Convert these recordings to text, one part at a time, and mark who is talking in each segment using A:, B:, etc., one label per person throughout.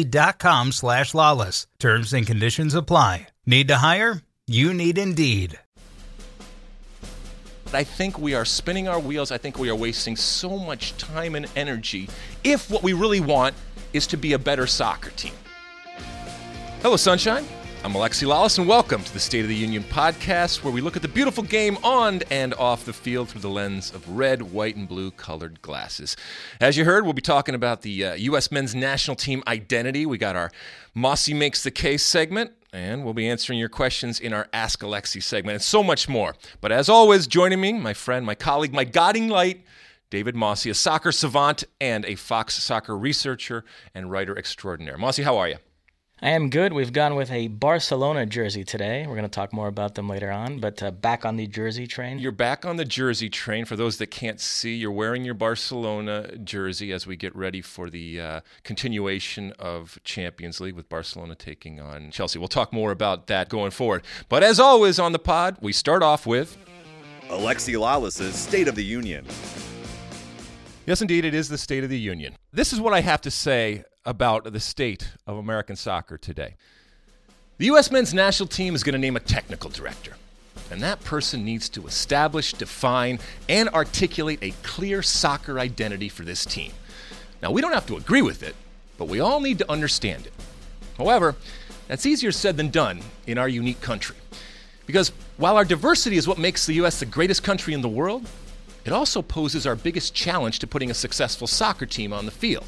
A: Indeed.com slash lalas. Terms and conditions apply. Need to hire? You need Indeed.
B: I think we are spinning our wheels. I think we are wasting so much time and energy if what we really want is to be a better soccer team. Hello, Sunshine. I'm Alexi Lalas, and welcome to the State of the Union podcast, where we look at the beautiful game on and off the field through the lens of red, white, and blue colored glasses. As you heard, we'll be talking about the uh, U.S. men's national team identity. We got our Mosse Makes the Case segment, and we'll be answering your questions in our Ask Alexi segment, and so much more. But as always, joining me, my friend, my colleague, my guiding light, David Mosse, a soccer savant and a Fox soccer researcher and writer extraordinaire. Mosse, how are you?
C: I am good. We've gone with a Barcelona jersey today. We're going to talk more about them later on, but uh, back on the jersey train.
B: You're back on the jersey train. For those that can't see, you're wearing your Barcelona jersey as we get ready for the uh, continuation of Champions League with Barcelona taking on Chelsea. We'll talk more about that going forward. But as always on the pod, we start off with
D: Alexi Lalas's State of the Union.
B: Yes, indeed, it is the State of the Union. This is what I have to say about the state of American soccer today. The U.S. men's national team is going to name a technical director. And that person needs to establish, define, and articulate a clear soccer identity for this team. Now, we don't have to agree with it, but we all need to understand it. However, that's easier said than done in our unique country. Because while our diversity is what makes the U.S. the greatest country in the world, it also poses our biggest challenge to putting a successful soccer team on the field.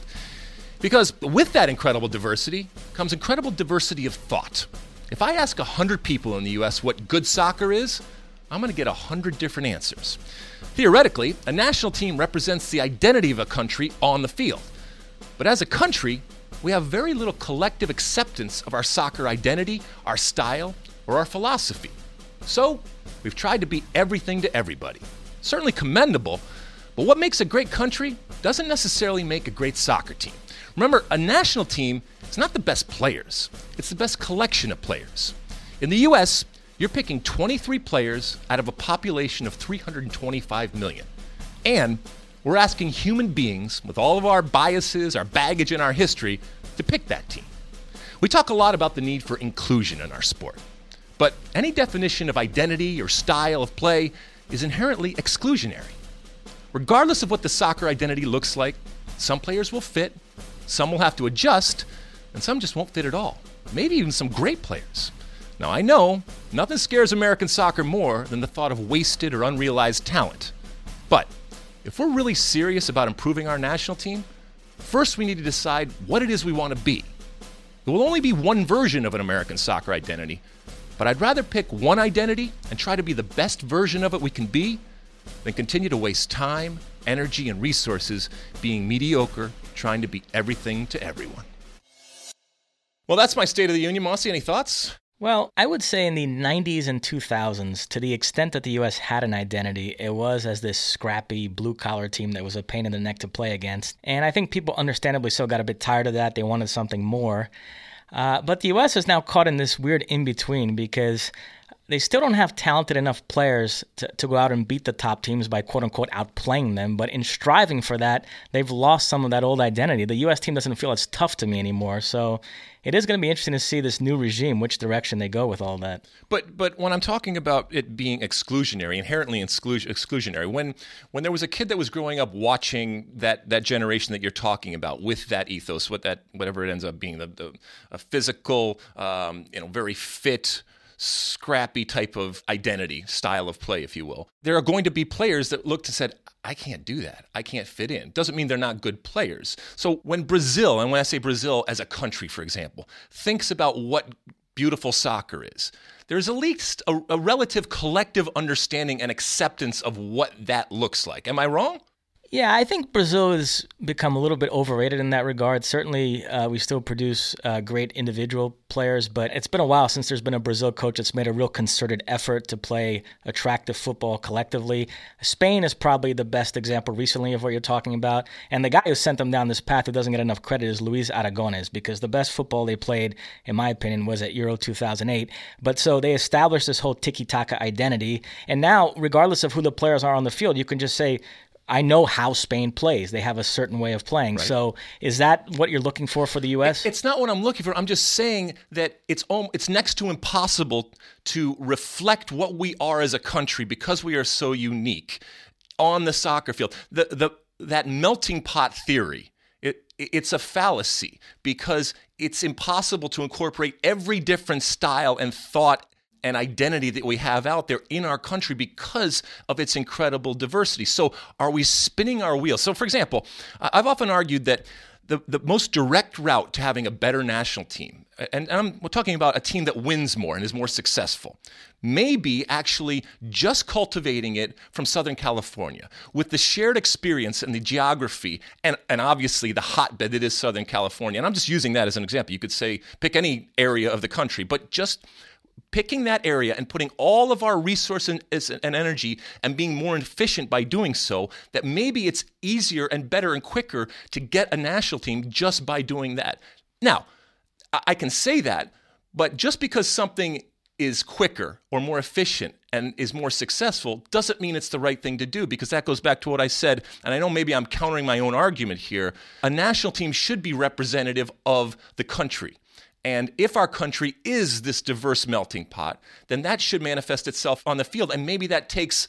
B: Because with that incredible diversity comes incredible diversity of thought. If I ask 100 people in the US what good soccer is, I'm going to get 100 different answers. Theoretically, a national team represents the identity of a country on the field. But as a country, we have very little collective acceptance of our soccer identity, our style, or our philosophy. So, we've tried to be everything to everybody. Certainly commendable, but what makes a great country doesn't necessarily make a great soccer team. Remember, a national team is not the best players, it's the best collection of players. In the US, you're picking 23 players out of a population of 325 million. And we're asking human beings, with all of our biases, our baggage, and our history, to pick that team. We talk a lot about the need for inclusion in our sport. But any definition of identity or style of play is inherently exclusionary. Regardless of what the soccer identity looks like, some players will fit, some will have to adjust, and some just won't fit at all. Maybe even some great players. Now, I know nothing scares American soccer more than the thought of wasted or unrealized talent. But if we're really serious about improving our national team, first we need to decide what it is we want to be. There will only be one version of an American soccer identity, but I'd rather pick one identity and try to be the best version of it we can be than continue to waste time, energy, and resources being mediocre, trying to be everything to everyone. Well, that's my State of the Union. Mosse, any thoughts?
C: Well, I would say in the 90s and 2000s, to the extent that the U.S. had an identity, it was as this scrappy blue collar team that was a pain in the neck to play against. And I think people, understandably so, got a bit tired of that. They wanted something more. Uh, but the U.S. is now caught in this weird in between because they still don't have talented enough players to, to go out and beat the top teams by quote unquote outplaying them. But in striving for that, they've lost some of that old identity. The U.S. team doesn't feel as tough to me anymore. So it is going to be interesting to see this new regime, which direction they go with all that.
B: But but when I'm talking about it being exclusionary, inherently exclusionary, when when there was a kid that was growing up watching that that generation that you're talking about with that ethos, what that whatever it ends up being, the, the a physical, um, you know, very fit scrappy type of identity, style of play, if you will. There are going to be players that look to said, I can't do that. I can't fit in. Doesn't mean they're not good players. So when Brazil, and when I say Brazil as a country, for example, thinks about what beautiful soccer is, there's at least a, a relative collective understanding and acceptance of what that looks like. Am I wrong?
C: Yeah, I think Brazil has become a little bit overrated in that regard. Certainly, uh, we still produce uh, great individual players, but it's been a while since there's been a Brazil coach that's made a real concerted effort to play attractive football collectively. Spain is probably the best example recently of what you're talking about. And the guy who sent them down this path who doesn't get enough credit is Luis Aragonés, because the best football they played, in my opinion, was at Euro 2008. But so they established this whole tiki taka identity. And now, regardless of who the players are on the field, you can just say, I know how Spain plays. They have a certain way of playing. Right. So, is that what you're looking for for the U.S.?
B: It's not what I'm looking for. I'm just saying that it's it's next to impossible to reflect what we are as a country because we are so unique on the soccer field. The the that melting pot theory. It, it's a fallacy because it's impossible to incorporate every different style and thought and identity that we have out there in our country because of its incredible diversity. So, are we spinning our wheels? So, for example, I've often argued that the, the most direct route to having a better national team, and, and I'm, we're talking about a team that wins more and is more successful, may be actually just cultivating it from Southern California with the shared experience and the geography, and, and obviously the hotbed that is Southern California. And I'm just using that as an example. You could say pick any area of the country, but just picking that area and putting all of our resources and energy and being more efficient by doing so, that maybe it's easier and better and quicker to get a national team just by doing that. Now, I can say that, but just because something is quicker or more efficient and is more successful doesn't mean it's the right thing to do because that goes back to what I said. And I know maybe I'm countering my own argument here. A national team should be representative of the country. And if our country is this diverse melting pot, then that should manifest itself on the field. And maybe that takes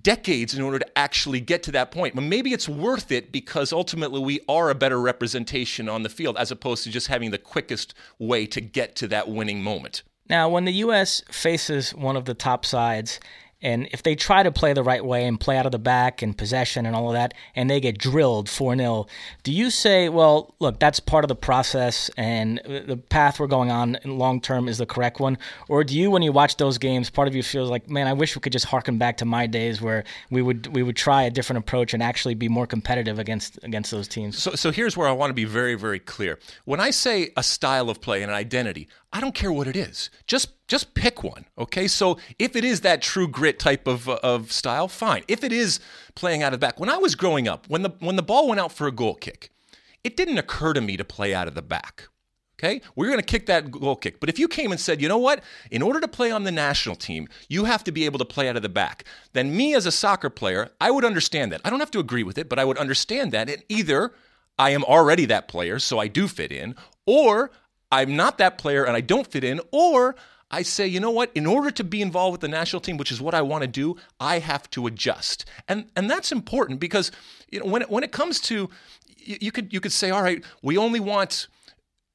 B: decades in order to actually get to that point. But maybe it's worth it because ultimately we are a better representation on the field as opposed to just having the quickest way to get to that winning moment.
C: Now, when the U.S. faces one of the top sides, and if they try to play the right way and play out of the back and possession and all of that, and they get drilled 4 0, do you say, well, look, that's part of the process and the path we're going on long term is the correct one? Or do you, when you watch those games, part of you feels like, man, I wish we could just harken back to my days where we would we would try a different approach and actually be more competitive against against those teams?
B: So, so here's where I want to be very, very clear. When I say a style of play and an identity, I don't care what it is. Just just pick one, okay? So if it is that true grit type of, uh, of style, fine. If it is playing out of the back, when I was growing up, when the when the ball went out for a goal kick, it didn't occur to me to play out of the back. Okay, we're going to kick that goal kick. But if you came and said, you know what, in order to play on the national team, you have to be able to play out of the back, then me as a soccer player, I would understand that. I don't have to agree with it, but I would understand that. And either I am already that player, so I do fit in, or I'm not that player and I don't fit in, or I say, you know what? In order to be involved with the national team, which is what I want to do, I have to adjust, and and that's important because you know when it, when it comes to you, you could you could say, all right, we only want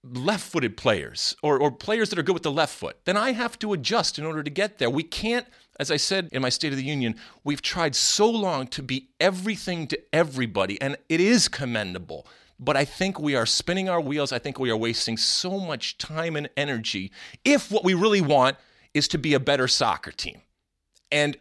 B: left-footed players or, or players that are good with the left foot. Then I have to adjust in order to get there. We can't, as I said in my State of the Union, we've tried so long to be everything to everybody, and it is commendable but I think we are spinning our wheels. I think we are wasting so much time and energy if what we really want is to be a better soccer team. And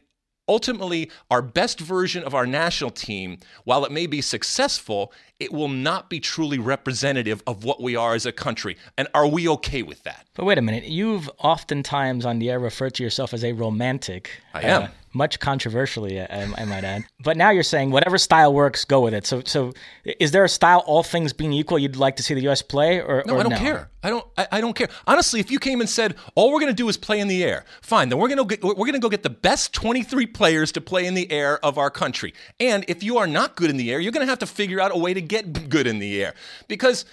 B: ultimately, our best version of our national team, while it may be successful, it will not be truly representative of what we are as a country. And are we okay with that?
C: But wait a minute. You've oftentimes on the air referred to yourself as a romantic.
B: I am.
C: Uh, much controversially, I, I, might add. But now you're saying whatever style works, go with it. So, so is there a style, all things being equal, you'd like to see the U.S. play, or
B: no?
C: Or
B: I don't no? care. I don't. I, I, don't care. Honestly, if you came and said all we're going to do is play in the air, fine. Then we're going to we're going to go get the best 23 players to play in the air of our country. And if you are not good in the air, you're going to have to figure out a way to get good in the air because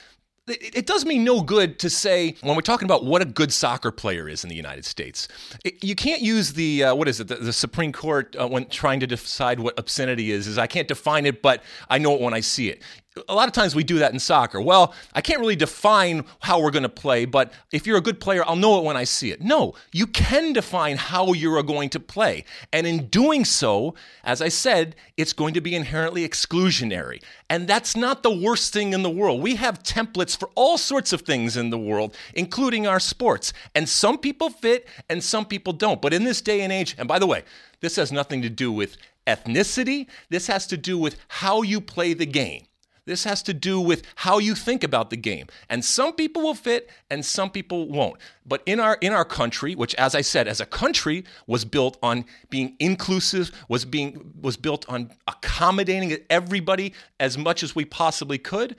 B: it does me no good to say when we're talking about what a good soccer player is in the United States. It, you can't use the uh, what is it the, the Supreme Court uh, when trying to decide what obscenity is. Is I can't define it, but I know it when I see it. A lot of times we do that in soccer. Well, I can't really define how we're going to play, but if you're a good player, I'll know it when I see it. No, you can define how you're going to play. And in doing so, as I said, it's going to be inherently exclusionary. And that's not the worst thing in the world. We have templates for all sorts of things in the world, including our sports. And some people fit and some people don't. But in this day and age, and by the way, this has nothing to do with ethnicity, this has to do with how you play the game. This has to do with how you think about the game. And some people will fit and some people won't. But in our in our country, which as I said, as a country was built on being inclusive, was being was built on accommodating everybody as much as we possibly could,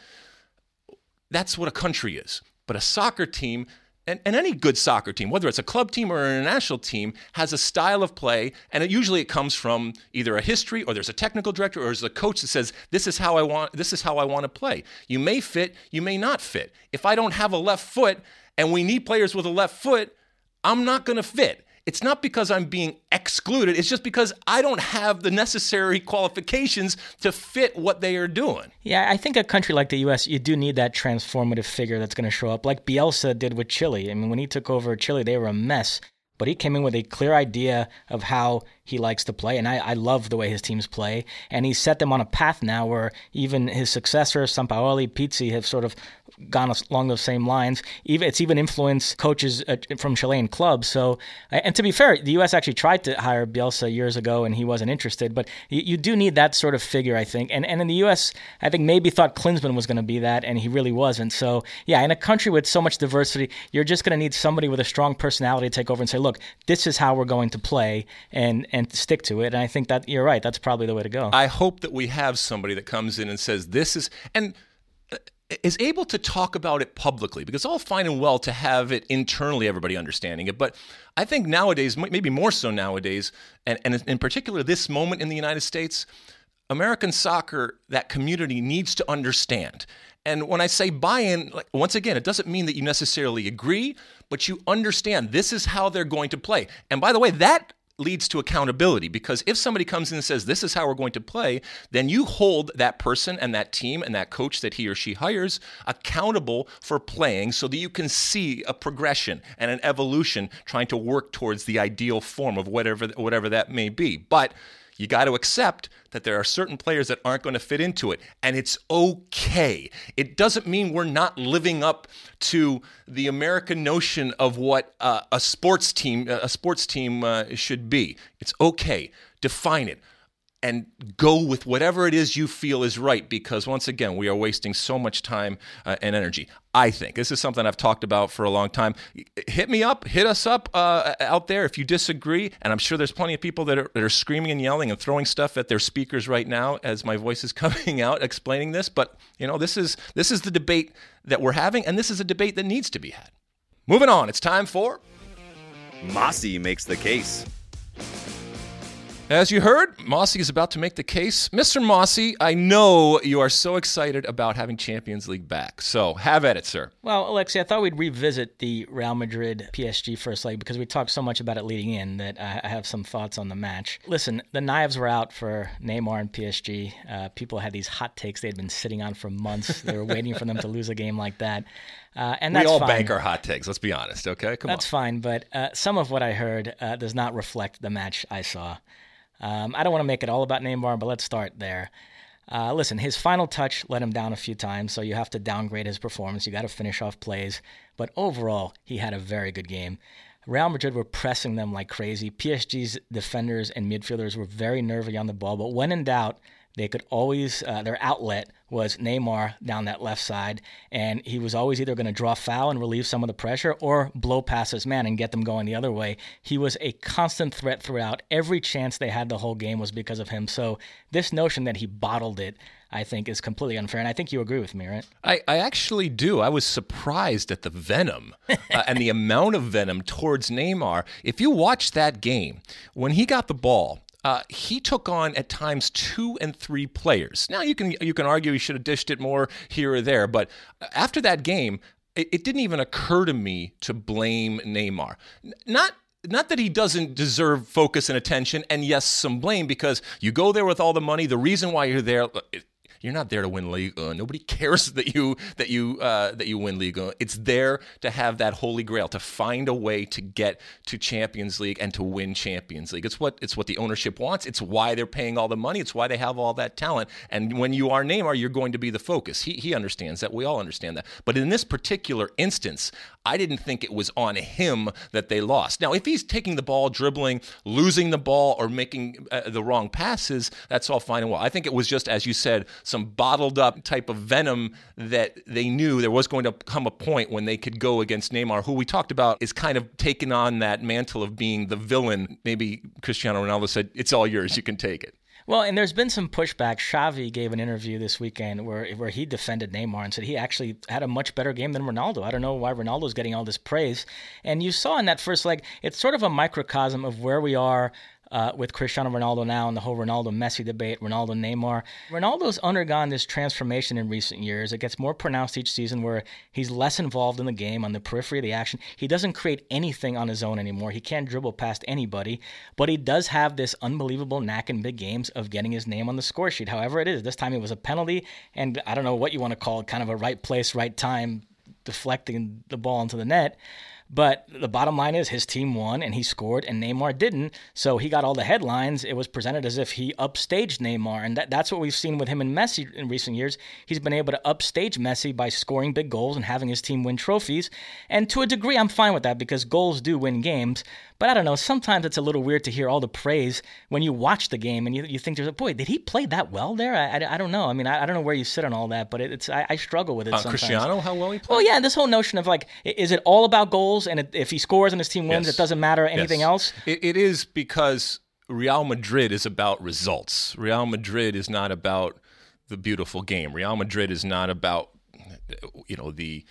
B: that's what a country is. But a soccer team and, and, any good soccer team, whether it's a club team or an international team, has a style of play, and it, usually it comes from either a history or there's a technical director or there's a coach that says, "This is how I want. This is how I want to play." You may fit, you may not fit. If I don't have a left foot, and we need players with a left foot, I'm not going to fit. It's not because I'm being excluded, it's just because I don't have the necessary qualifications to fit what they are doing.
C: Yeah, I think a country like the US, you do need that transformative figure that's going to show up, like Bielsa did with Chile. I mean, when he took over Chile, they were a mess. But he came in with a clear idea of how he likes to play, and I, I love the way his teams play. And he's set them on a path now where even his successors, Sampaoli, Pizzi, have sort of gone along those same lines. Even it's even influenced coaches uh, from Chilean clubs. So, and to be fair, the U.S. actually tried to hire Bielsa years ago, and he wasn't interested. But you, you do need that sort of figure, I think. And and in the U.S., I think maybe thought Klinsmann was going to be that, and he really wasn't. So, yeah, in a country with so much diversity, you're just going to need somebody with a strong personality to take over and say, look, this is how we're going to play, and and stick to it. And I think that you're right. That's probably the way to go.
B: I hope that we have somebody that comes in and says, this is and uh, is able to talk about it publicly because it's all fine and well to have it internally, everybody understanding it. But I think nowadays, maybe more so nowadays, and, and in particular this moment in the United States, American soccer, that community needs to understand. And when I say buy in, like, once again, it doesn't mean that you necessarily agree, but you understand this is how they're going to play. And by the way, that leads to accountability because if somebody comes in and says this is how we're going to play then you hold that person and that team and that coach that he or she hires accountable for playing so that you can see a progression and an evolution trying to work towards the ideal form of whatever whatever that may be. But you got to accept that there are certain players that aren't going to fit into it, and it's okay. It doesn't mean we're not living up to the American notion of what uh, a sports team a sports team uh, should be. It's okay. Define it and go with whatever it is you feel is right because once again we are wasting so much time uh, and energy i think. This is something i've talked about for a long time. Hit me up hit us up uh, out there if you disagree and i'm sure there's plenty of people that are, that are screaming and yelling and throwing stuff at their speakers right now as my voice is coming out explaining this but you know this is this is the debate that we're having and this is a debate that needs to be had. Moving on it's time for
D: Mosse makes the case
B: as you heard, Mosse is about to make the case. Mr. Mosse, I know you are so excited about having Champions League back. So have at it, sir.
C: Well, Alexi, I thought we'd revisit the Real Madrid PSG first leg because we talked so much about it leading in that I have some thoughts on the match. Listen, the knives were out for Neymar and PSG. Uh, people had these hot takes they'd been sitting on for months. They were waiting for them to lose a game like that. Uh, and that's
B: we all
C: fine.
B: bank our hot takes. Let's be honest, okay? Come on.
C: that's
B: on.
C: fine, but uh, some of what I heard uh, does not reflect the match I saw. Um, I don't want to make it all about Neymar, but let's start there. Uh, listen, his final touch let him down a few times, so you have to downgrade his performance. You got to finish off plays. But overall, he had a very good game. Real Madrid were pressing them like crazy. PSG's defenders and midfielders were very nervy on the ball, but when in doubt, they could always, uh, their outlet was Neymar down that left side, and he was always either going to draw foul and relieve some of the pressure or blow past his man and get them going the other way. He was a constant threat throughout. Every chance they had the whole game was because of him. So this notion that he bottled it, I think, is completely unfair. And I think you agree with me, right?
B: I, I actually do. I was surprised at the venom uh, and the amount of venom towards Neymar. If you watch that game, when he got the ball, uh, he took on at times two and three players. Now you can you can argue he should have dished it more here or there, but after that game, it, it didn't even occur to me to blame Neymar. Not not that he doesn't deserve focus and attention, and yes, some blame because you go there with all the money. The reason why you're there, You're not there to win Liga. Nobody cares that you that you uh, that you win Liga. It's there to have that holy grail, to find a way to get to Champions League and to win Champions League. It's what it's what the ownership wants. It's why they're paying all the money. It's why they have all that talent. And when you are Neymar, you're going to be the focus. He he understands that. We all understand that. But in this particular instance, I didn't think it was on him that they lost. Now, if he's taking the ball, dribbling, losing the ball, or making uh, the wrong passes, that's all fine and well. I think it was just, as you said, some bottled up type of venom that they knew there was going to come a point when they could go against Neymar, who we talked about is kind of taking on that mantle of being the villain. Maybe Cristiano Ronaldo said, It's all yours, you can take it.
C: Well, and there's been some pushback. Xavi gave an interview this weekend where where he defended Neymar and said he actually had a much better game than Ronaldo. I don't know why Ronaldo's getting all this praise. And you saw in that first leg, it's sort of a microcosm of where we are uh, with Cristiano Ronaldo now and the whole Ronaldo Messi debate, Ronaldo Neymar. Ronaldo's undergone this transformation in recent years. It gets more pronounced each season where he's less involved in the game on the periphery of the action. He doesn't create anything on his own anymore. He can't dribble past anybody, but he does have this unbelievable knack in big games of getting his name on the score sheet. However, it is. This time it was a penalty, and I don't know what you want to call it, kind of a right place, right time deflecting the ball into the net. But the bottom line is his team won and he scored and Neymar didn't. So he got all the headlines. It was presented as if he upstaged Neymar. And that, that's what we've seen with him and Messi in recent years. He's been able to upstage Messi by scoring big goals and having his team win trophies. And to a degree, I'm fine with that because goals do win games. But I don't know. Sometimes it's a little weird to hear all the praise when you watch the game and you, you think, there's a boy, did he play that well there? I, I, I don't know. I mean, I, I, don't know where you sit on all that, but it, it's I, I, struggle with it.
B: Uh,
C: sometimes.
B: Cristiano, how well he played?
C: Well, yeah, this whole notion of like, is it all about goals? And if he scores and his team wins, yes. it doesn't matter anything
B: yes.
C: else?
B: It, it is because Real Madrid is about results. Real Madrid is not about the beautiful game. Real Madrid is not about, you know, the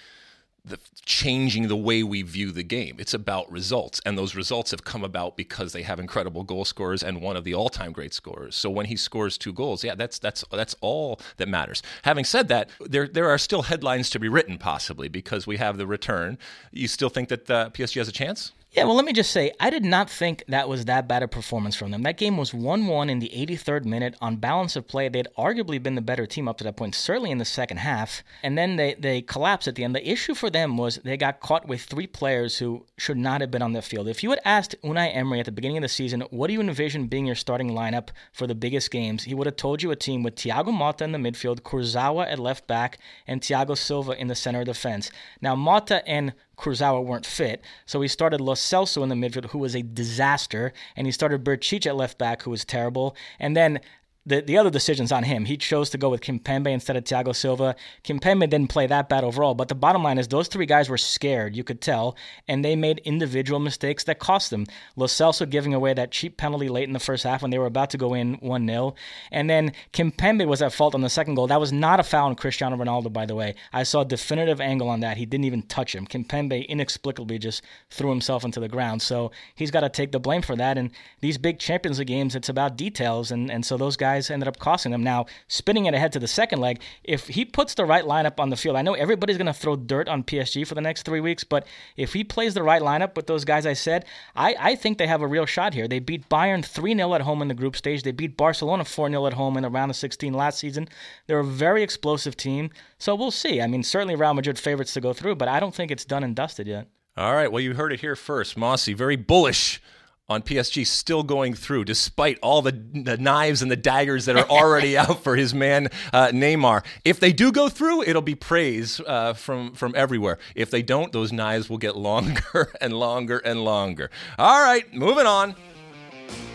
B: the changing the way we view the game. It's about results, and those results have come about because they have incredible goal scorers and one of the all-time great scorers. So when he scores two goals, yeah, that's that's that's all that matters. Having said that, there there are still headlines to be written, possibly because we have the return. You still think that uh, PSG has a chance?
C: Yeah, well, let me just say, I did not think that was that bad a performance from them. That game was 1 1 in the 83rd minute. On balance of play, they'd arguably been the better team up to that point, certainly in the second half. And then they, they collapsed at the end. The issue for them was they got caught with three players who should not have been on the field. If you had asked Unai Emery at the beginning of the season, what do you envision being your starting lineup for the biggest games, he would have told you a team with Thiago Motta in the midfield, Kurzawa at left back, and Thiago Silva in the center of defense. Now, Motta and Kurzawa weren't fit. So he started Lo Celso in the midfield, who was a disaster, and he started Berchiche at left back, who was terrible. And then the, the other decisions on him. He chose to go with Kimpembe instead of Thiago Silva. Kimpembe didn't play that bad overall, but the bottom line is those three guys were scared, you could tell, and they made individual mistakes that cost them. Lo Celso giving away that cheap penalty late in the first half when they were about to go in 1 0. And then Kimpembe was at fault on the second goal. That was not a foul on Cristiano Ronaldo, by the way. I saw a definitive angle on that. He didn't even touch him. Kimpembe inexplicably just threw himself into the ground. So he's got to take the blame for that. And these big Champions League games, it's about details. And, and so those guys guys ended up costing them. Now, spinning it ahead to the second leg, if he puts the right lineup on the field, I know everybody's going to throw dirt on PSG for the next three weeks, but if he plays the right lineup with those guys I said, I, I think they have a real shot here. They beat Bayern 3 0 at home in the group stage. They beat Barcelona 4 0 at home in the round of 16 last season. They're a very explosive team, so we'll see. I mean, certainly Real Madrid favorites to go through, but I don't think it's done and dusted yet.
B: All right. Well, you heard it here first. Mosse, very bullish on PSG still going through, despite all the, the knives and the daggers that are already out for his man uh, Neymar. If they do go through, it'll be praise uh, from from everywhere. If they don't, those knives will get longer and longer and longer. All right, moving on.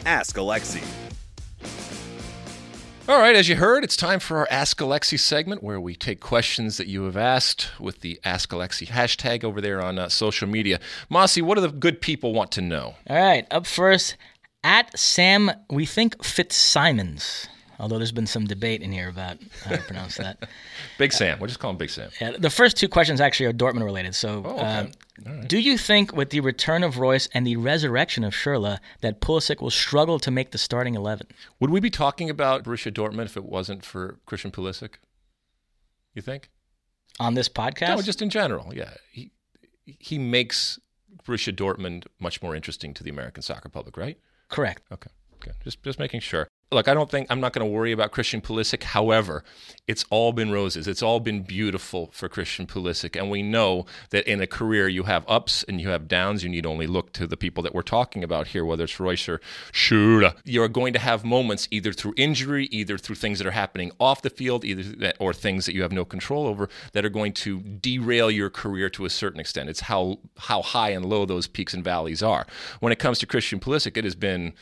D: Ask Alexi.
B: All right, as you heard, it's time for our Ask Alexi segment where we take questions that you have asked with the Ask Alexi hashtag over there on uh, social media. Mosse, what do the good people want to know?
C: All right, up first, at Sam, we think Fitzsimons. Although there's been some debate in here about how to pronounce that.
B: Big Sam. We'll just call him Big Sam.
C: Yeah, the first two questions actually are Dortmund related. So,
B: oh, okay.
C: um, Right. Do you think, with the return of Reus and the resurrection of Schürrle, that Pulisic will struggle to make the starting eleven?
B: Would we be talking about Borussia Dortmund if it wasn't for Christian Pulisic? You think?
C: On this podcast?
B: No, just in general. Yeah, he he makes Borussia Dortmund much more interesting to the American soccer public, right?
C: Correct.
B: Okay. Okay. Just just making sure. Look, I don't think I'm not going to worry about Christian Pulisic. However, it's all been roses. It's all been beautiful for Christian Pulisic, and we know that in a career you have ups and you have downs. You need only look to the people that we're talking about here, whether it's Reus or Schürrle. You're going to have moments either through injury, either through things that are happening off the field, either that, or things that you have no control over that are going to derail your career to a certain extent. It's how how high and low those peaks and valleys are. When it comes to Christian Pulisic, it has been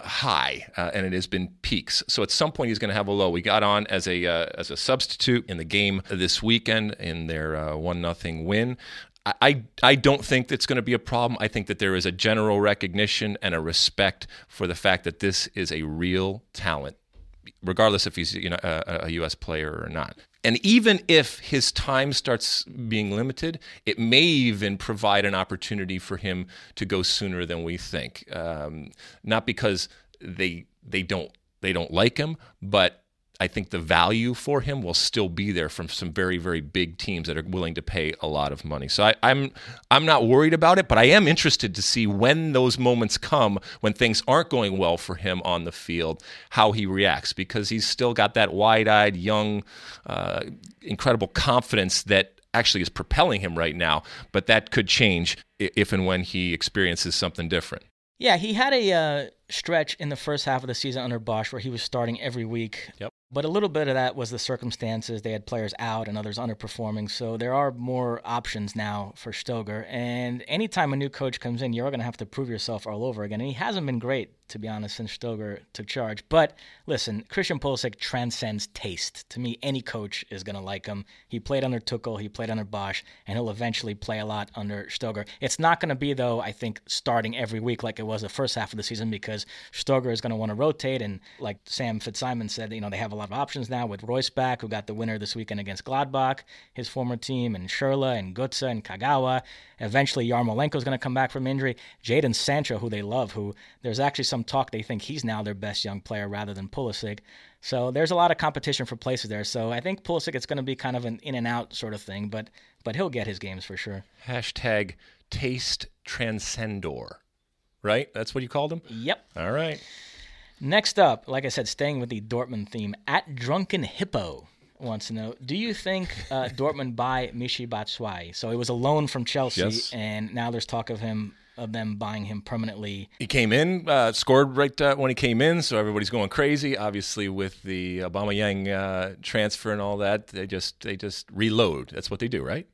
B: high uh, and it has been peaks. So at some point he's going to have a low. We got on as a uh, as a substitute in the game this weekend in their uh, one nothing win. I, I don't think that's going to be a problem. I think that there is a general recognition and a respect for the fact that this is a real talent, regardless if he's you know a, a U.S. player or not. And even if his time starts being limited, it may even provide an opportunity for him to go sooner than we think. Um, not because they they don't they don't like him, but I think the value for him will still be there from some very, very big teams that are willing to pay a lot of money. So I, am I'm, I'm not worried about it, but I am interested to see when those moments come when things aren't going well for him on the field, how he reacts because he's still got that wide-eyed, young, uh, incredible confidence that actually is propelling him right now. But that could change if and when he experiences something different.
C: Yeah, he had a uh, stretch in the first half of the season under Bosz where he was starting every week.
B: Yep.
C: But a little bit of that was the circumstances. They had players out and others underperforming. So there are more options now for Stoger. And anytime a new coach comes in, you're going to have to prove yourself all over again. And he hasn't been great to be honest, since Stoger took charge. But listen, Christian Pulisic transcends taste. To me, any coach is going to like him. He played under Tuchel, he played under Bosz, and he'll eventually play a lot under Stoger. It's not going to be, though, I think, starting every week like it was the first half of the season because Stoger is going to want to rotate. And like Sam Fitzsimon said, you know, they have a lot of options now with Reus back, who got the winner this weekend against Gladbach, his former team, and Schürrle and Götze and Kagawa. Eventually, Yarmolenko is going to come back from injury. Jadon Sancho, who they love, who there's actually some talk they think he's now their best young player rather than Pulisic. So there's a lot of competition for places there. So I think Pulisic it's going to be kind of an in and out sort of thing, but but he'll get his games for sure.
B: Hashtag taste transcendor, right? That's what you called him.
C: Yep.
B: All right.
C: Next up, like I said, staying with the Dortmund theme, at Drunken Hippo wants to know: Do you think uh, Dortmund buy Michy Batshuayi? So it was a loan from Chelsea,
B: yes.
C: and now there's talk of him of them buying him permanently.
B: He came in, uh, scored right uh, when he came in, so everybody's going crazy. Obviously, with the Aubameyang uh, transfer and all that, they just they just reload. That's what they do, right?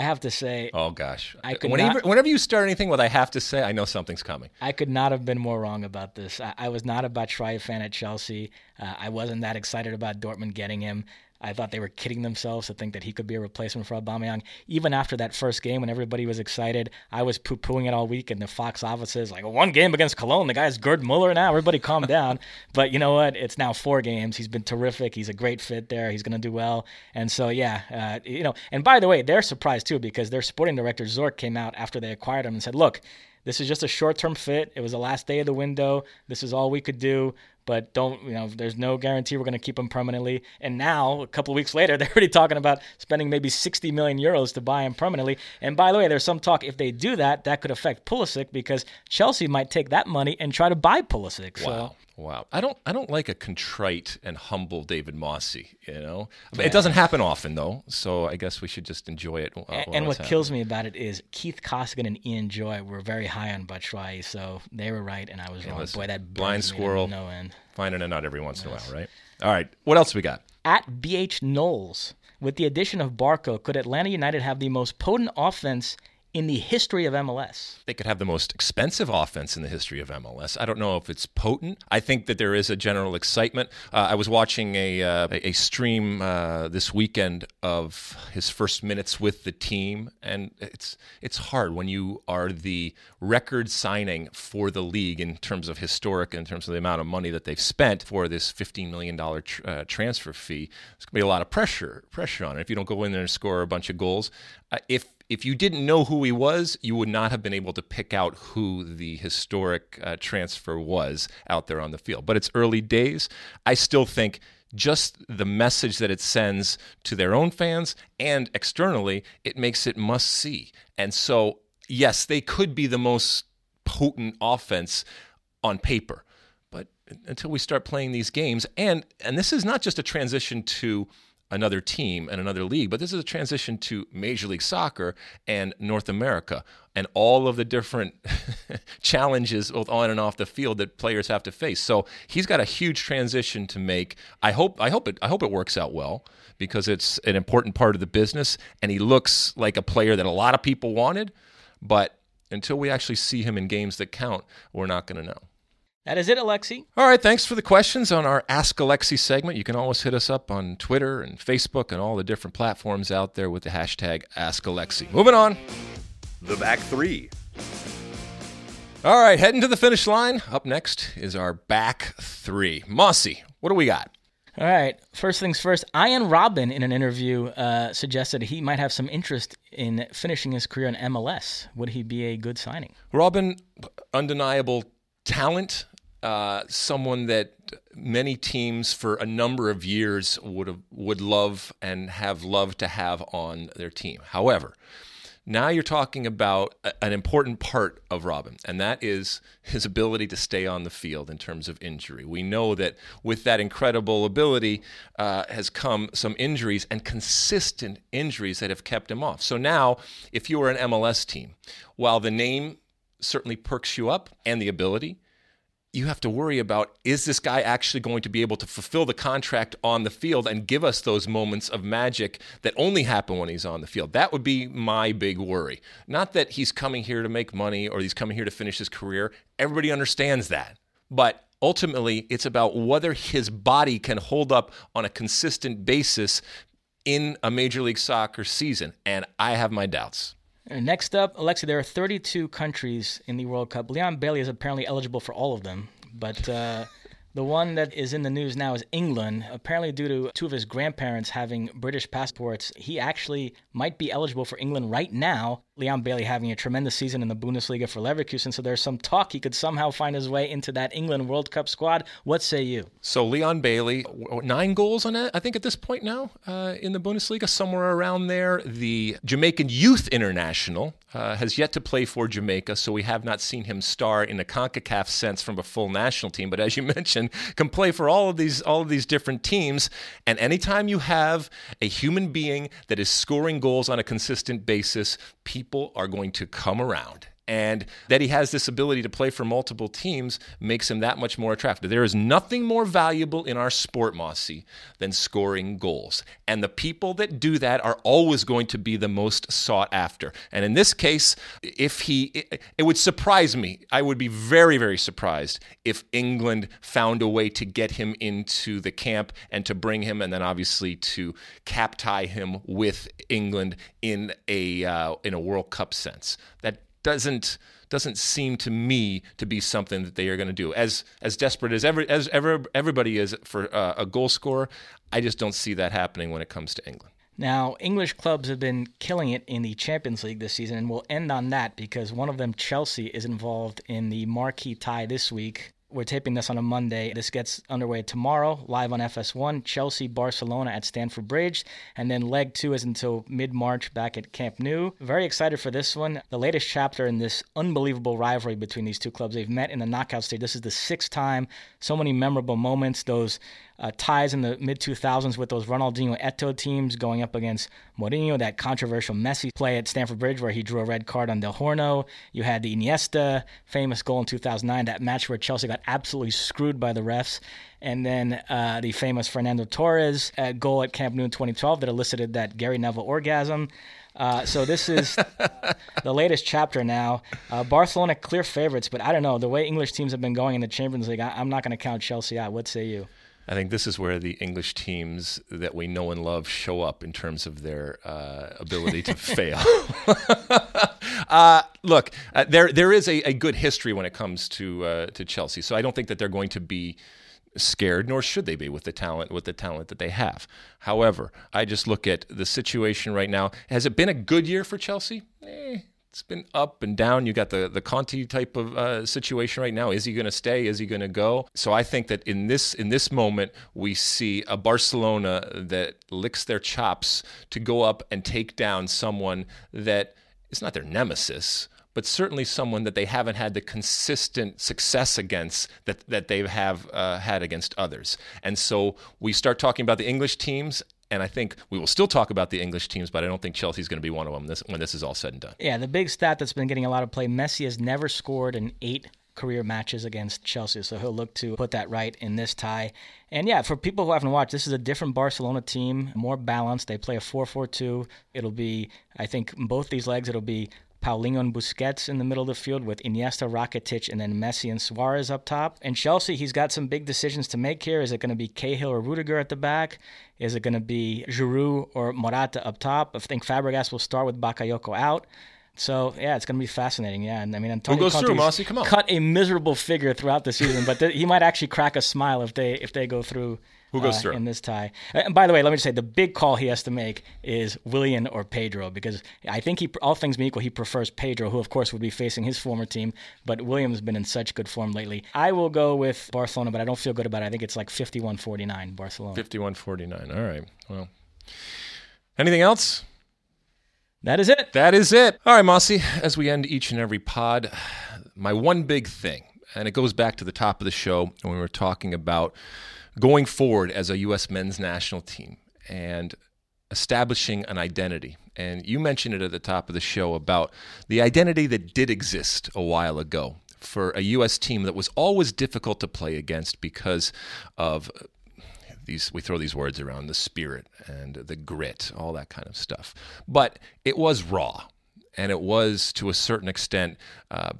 C: I have to say,
B: oh gosh,
C: I could
B: whenever,
C: not,
B: whenever you start anything with "I have to say," I know something's coming.
C: I could not have been more wrong about this. I, I was not a Batshuayi fan at Chelsea. Uh, I wasn't that excited about Dortmund getting him. I thought they were kidding themselves to think that he could be a replacement for Aubameyang. Even after that first game, when everybody was excited, I was poo-pooing it all week in the Fox offices. Like one game against Cologne, the guy's Gerd Muller now. Everybody calm down. but you know what? It's now four games. He's been terrific. He's a great fit there. He's going to do well. And so yeah, uh, you know. And by the way, they're surprised too because their sporting director Zorc came out after they acquired him and said, "Look." This is just a short term fit. It was the last day of the window. This is all we could do but don't you know there's no guarantee we're going to keep him permanently. And now a couple weeks later they're already talking about spending maybe 60 million euros to buy him permanently. And by the way there's some talk if they do that that could affect Pulisic because Chelsea might take that money and try to buy Pulisic.
B: Wow. so Wow, I don't, I don't like a contrite and humble David Mosse. You know,
C: yeah.
B: it doesn't happen often though, so I guess we should just enjoy it.
C: And, and what happening. kills me about it is Keith Costigan and Ian Joy were very high on Batshuayi, so they were right and I was wrong. Boy, that
B: blind squirrel,
C: no end.
B: Finding a nut every once yes. in a while, right? All right, what else we got?
C: At BH Knowles, with the addition of Barco, could Atlanta United have the most potent offense in the history of MLS.
B: They could have the most expensive offense in the history of MLS. I don't know if it's potent. I think that there is a general excitement. Uh, I was watching a uh, a stream uh, this weekend of his first minutes with the team, and it's it's hard when you are the record signing for the league in terms of historic, in terms of the amount of money that they've spent for this fifteen million dollar tr- uh, transfer fee. There's gonna be a lot of pressure pressure on it if you don't go in there and score a bunch of goals. Uh, if if you didn't know who he was, you would not have been able to pick out who the historic uh, transfer was out there on the field. But it's early days. I still think just the message that it sends to their own fans and externally, it makes it must see. And so, yes, they could be the most potent offense on paper. But until we start playing these games, and and this is not just a transition to another team and another league, but this is a transition to Major League Soccer and North America and all of the different challenges both on and off the field that players have to face. So he's got a huge transition to make. I hope I hope it I hope it works out well because it's an important part of the business and he looks like a player that a lot of people wanted, but until we actually see him in games that count, we're not going to know.
C: That is it, Alexi.
B: All right, thanks for the questions on our Ask Alexi segment. You can always hit us up on Twitter and Facebook and all the different platforms out there with the hashtag Ask Alexi. Moving on.
D: The back three.
B: All right, heading to the finish line. Up next is our back three. Mosse, what do we got?
C: All right. First things first. Arjen Robben, in an interview, uh, suggested he might have some interest in finishing his career in MLS. Would he be a good signing?
B: Robben, undeniable talent, uh, someone that many teams for a number of years would have, would love and have loved to have on their team. However, now you're talking about an important part of Robben, and that is his ability to stay on the field in terms of injury. We know that with that incredible ability uh, has come some injuries and consistent injuries that have kept him off. So now, if you are an MLS team, while the name certainly perks you up and the ability, you have to worry about is this guy actually going to be able to fulfill the contract on the field and give us those moments of magic that only happen when he's on the field? That would be my big worry. Not that he's coming here to make money or he's coming here to finish his career. Everybody understands that. But ultimately, it's about whether his body can hold up on a consistent basis in a Major League Soccer season. And I have my doubts.
C: Next up, Alexi, there are 32 countries in the World Cup. Leon Bailey is apparently eligible for all of them, but uh, the one that is in the news now is England. Apparently, due to two of his grandparents having British passports, he actually might be eligible for England right now. Leon Bailey having a tremendous season in the Bundesliga for Leverkusen, so there's some talk he could somehow find his way into that England World Cup squad. What say you?
B: So Leon Bailey, nine goals on it, I think at this point now uh, in the Bundesliga, somewhere around there. The Jamaican Youth International uh, has yet to play for Jamaica, so we have not seen him star in a CONCACAF sense from a full national team. But as you mentioned, can play for all of these all of these different teams. And anytime you have a human being that is scoring goals on a consistent basis, people are going to come around. And that he has this ability to play for multiple teams makes him that much more attractive. There is nothing more valuable in our sport, Mosse, than scoring goals. And the people that do that are always going to be the most sought after. And in this case, if he, it, it would surprise me. I would be very, very surprised if England found a way to get him into the camp and to bring him, and then obviously to cap tie him with England in a uh, in a World Cup sense. That doesn't doesn't seem to me to be something that they are going to do. As as desperate as every as ever everybody is for uh, a goal scorer, I just don't see that happening when it comes to England.
C: Now, English clubs have been killing it in the Champions League this season, and we'll end on that because one of them, Chelsea, is involved in the marquee tie this week we're taping this on a Monday. This gets underway tomorrow, live on FS1. Chelsea, Barcelona at Stamford Bridge. And then leg two is until mid March back at Camp Nou. Very excited for this one. The latest chapter in this unbelievable rivalry between these two clubs. They've met in the knockout stage. This is the sixth time. So many memorable moments. Those uh, ties in the mid 2000s with those Ronaldinho Eto'o teams going up against Mourinho, that controversial Messi play at Stamford Bridge where he drew a red card on Del Horno. You had the Iniesta famous goal in 2009, that match where Chelsea got absolutely screwed by the refs. And then uh, the famous Fernando Torres uh, goal at Camp Nou in 2012 that elicited that Gary Neville orgasm. Uh, so this is the latest chapter now. Uh, Barcelona clear favorites, but I don't know the way English teams have been going in the Champions League. I, am not going to count Chelsea out. What say you?
B: I think this is where the English teams that we know and love show up in terms of their uh, ability to fail. uh, look, uh, there there is a, a, good history when it comes to uh, to Chelsea, so I don't think that they're going to be scared, nor should they be with the talent with the talent that they have. However, I just look at the situation right now. Has it been a good year for Chelsea? Eh, it's been up and down. You got the the Conte type of uh, situation right now. Is he going to stay? Is he going to go? So I think that in this in this moment we see a Barcelona that licks their chops to go up and take down someone that is not their nemesis, but certainly someone that they haven't had the consistent success against that, that they have uh, had against others. And so we start talking about the English teams and I think we will still talk about the English teams, but I don't think Chelsea's going to be one of them this, when this is all said and done.
C: Yeah, the big stat that's been getting a lot of play Messi has never scored in eight career matches against Chelsea, so he'll look to put that right in this tie. And yeah, for people who haven't watched, this is a different Barcelona team, more balanced. They play a 4 4 2. It'll be, I think, both these legs, it'll be Paulinho and Busquets in the middle of the field with Iniesta, Rakitic, and then Messi and Suarez up top. And Chelsea, he's got some big decisions to make here. Is it going to be Cahill or Rudiger at the back? Is it going to be Giroud or Morata up top? I think Fabregas will start with Bakayoko out. So yeah, it's going to be fascinating. Yeah, and I mean, Antonio
B: Who goes
C: Conte's
B: through, Mosse? Come on.
C: cut a miserable figure throughout the season, but th- he might actually crack a smile if they if they go through.
B: Who goes
C: uh,
B: through?
C: in this tie? Uh, And by the way, let me just say the big call he has to make is Willian or Pedro because I think he, all things being equal, he prefers Pedro, who of course would be facing his former team. But Willian's been in such good form lately. I will go with Barcelona, but I don't feel good about it. I think it's like 51-49 Barcelona.
B: 51 49. All right. Well, anything else?
C: That is it.
B: That is it. All right, Mosse, as we end each and every pod, my one big thing, and it goes back to the top of the show when we were talking about going forward as a U.S. men's national team and establishing an identity. And you mentioned it at the top of the show about the identity that did exist a while ago for a U.S. team that was always difficult to play against because of these we throw these words around the spirit and the grit all that kind of stuff but it was raw and it was to a certain extent uh,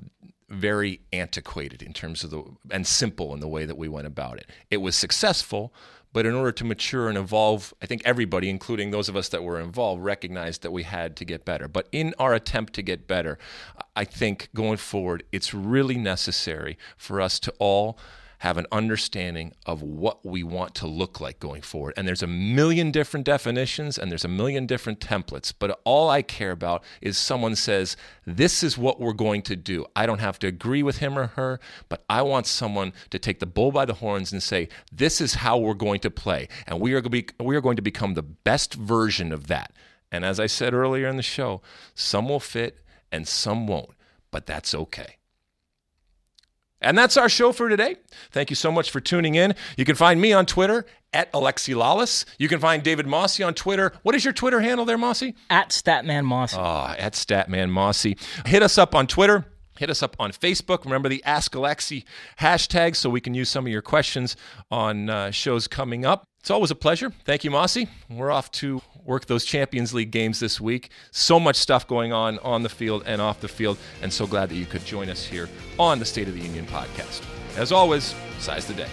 B: very antiquated in terms of the and simple in the way that we went about it. It was successful but in order to mature and evolve i think everybody including those of us that were involved recognized that we had to get better. But in our attempt to get better i think going forward it's really necessary for us to all have an understanding of what we want to look like going forward. And there's a million different definitions and there's a million different templates, but all I care about is someone says, This is what we're going to do. I don't have to agree with him or her, but I want someone to take the bull by the horns and say, This is how we're going to play. And we are, going to be, we are going to become the best version of that. And as I said earlier in the show, some will fit and some won't, but that's okay. And that's our show for today. Thank you so much for tuning in. You can find me on Twitter at Alexi Lalas. You can find David Mosse on Twitter. What is your Twitter handle there, Mosse?
C: At Statman Mosse.
B: Ah, at Statman Mosse. Hit us up on Twitter. Hit us up on Facebook. Remember the Ask Alexi hashtag so we can use some of your questions on uh, shows coming up. It's always a pleasure. Thank you, Mosse. We're off to work those Champions League games this week. So much stuff going on on the field and off the field, and so glad that you could join us here on the State of the Union podcast. As always, size the day.